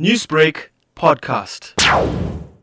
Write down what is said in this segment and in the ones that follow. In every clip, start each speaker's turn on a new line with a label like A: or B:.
A: Newsbreak podcast.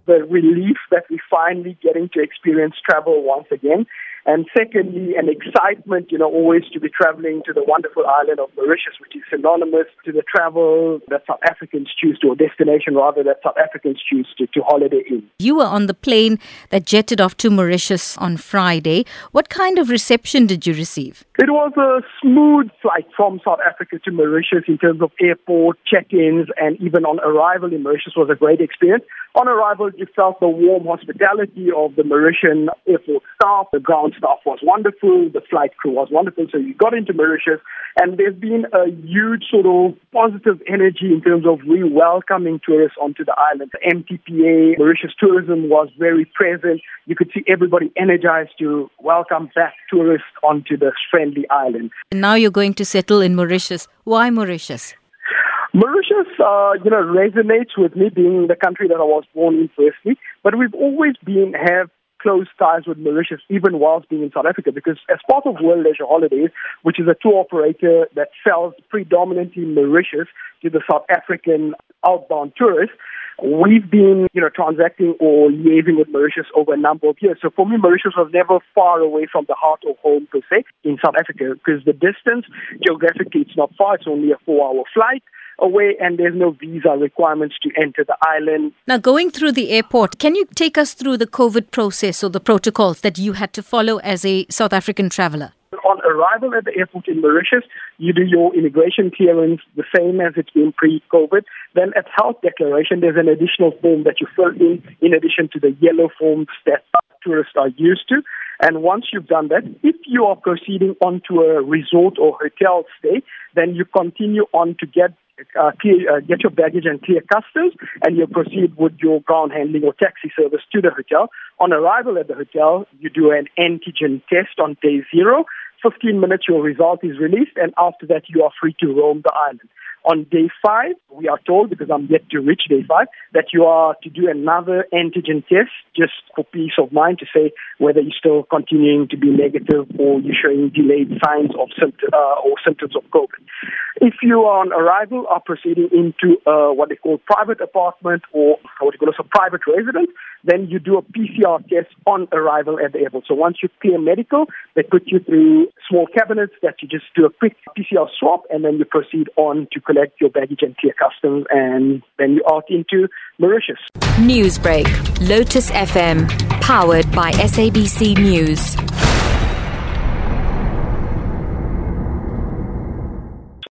B: The relief that we're finally getting to experience travel once again. And secondly, an excitement, you know, always to be traveling to the wonderful island of Mauritius, which is synonymous to the travel that South Africans choose to, or destination rather, that South Africans choose to, to holiday in.
C: You were on the plane that jetted off to Mauritius on Friday. What kind of reception did you receive?
B: It was a smooth flight from South Africa to Mauritius in terms of airport check-ins and even on arrival in Mauritius was a great experience. On arrival, you felt the warm hospitality of the Mauritian airport staff. The ground staff was wonderful. The flight crew was wonderful. So you got into Mauritius, and there's been a huge sort of positive energy in terms of re-welcoming tourists onto the island. The MTPA, Mauritius Tourism was very present. You could see everybody energized to welcome back tourists onto this friendly island.
C: And now you're going to settle in Mauritius. Why Mauritius?
B: Mauritius, uh, you know, resonates with me being the country that I was born in firstly, but we've always been, have close ties with Mauritius even whilst being in South Africa because as part of World Leisure Holidays, which is a tour operator that sells predominantly Mauritius to the South African outbound tourists, we've been, you know, transacting or liaising with Mauritius over a number of years. So for me, Mauritius was never far away from the heart of home per se in South Africa because the distance geographically it's not far; it's only a four-hour flight away and there's no visa requirements to enter the island.
C: Now, going through the airport, can you take us through the COVID process or the protocols that you had to follow as a South African traveler?
B: On arrival at the airport in Mauritius, you do your immigration clearance the same as it's been pre-COVID. Then at health declaration, there's an additional form that you fill in in addition to the yellow forms that tourists are used to. And once you've done that, if you are proceeding onto a resort or hotel stay, then you continue on to get uh, clear, uh, get your baggage and clear customs, and you proceed with your ground handling or taxi service to the hotel. On arrival at the hotel, you do an antigen test on day zero. 15 minutes, your result is released, and after that, you are free to roam the island. On day five, we are told, because I'm yet to reach day five, that you are to do another antigen test just for peace of mind to say whether you're still continuing to be negative or you're showing delayed signs of uh, or symptoms of COVID. If you on arrival are proceeding into uh, what they call private apartment or what you call a private residence, then you do a PCR test on arrival at the airport. So once you clear medical, they put you through small cabinets that you just do a quick PCR swab and then you proceed on to collect your baggage and clear customs and then you're out into Mauritius.
D: Newsbreak, Lotus FM, powered by SABC News.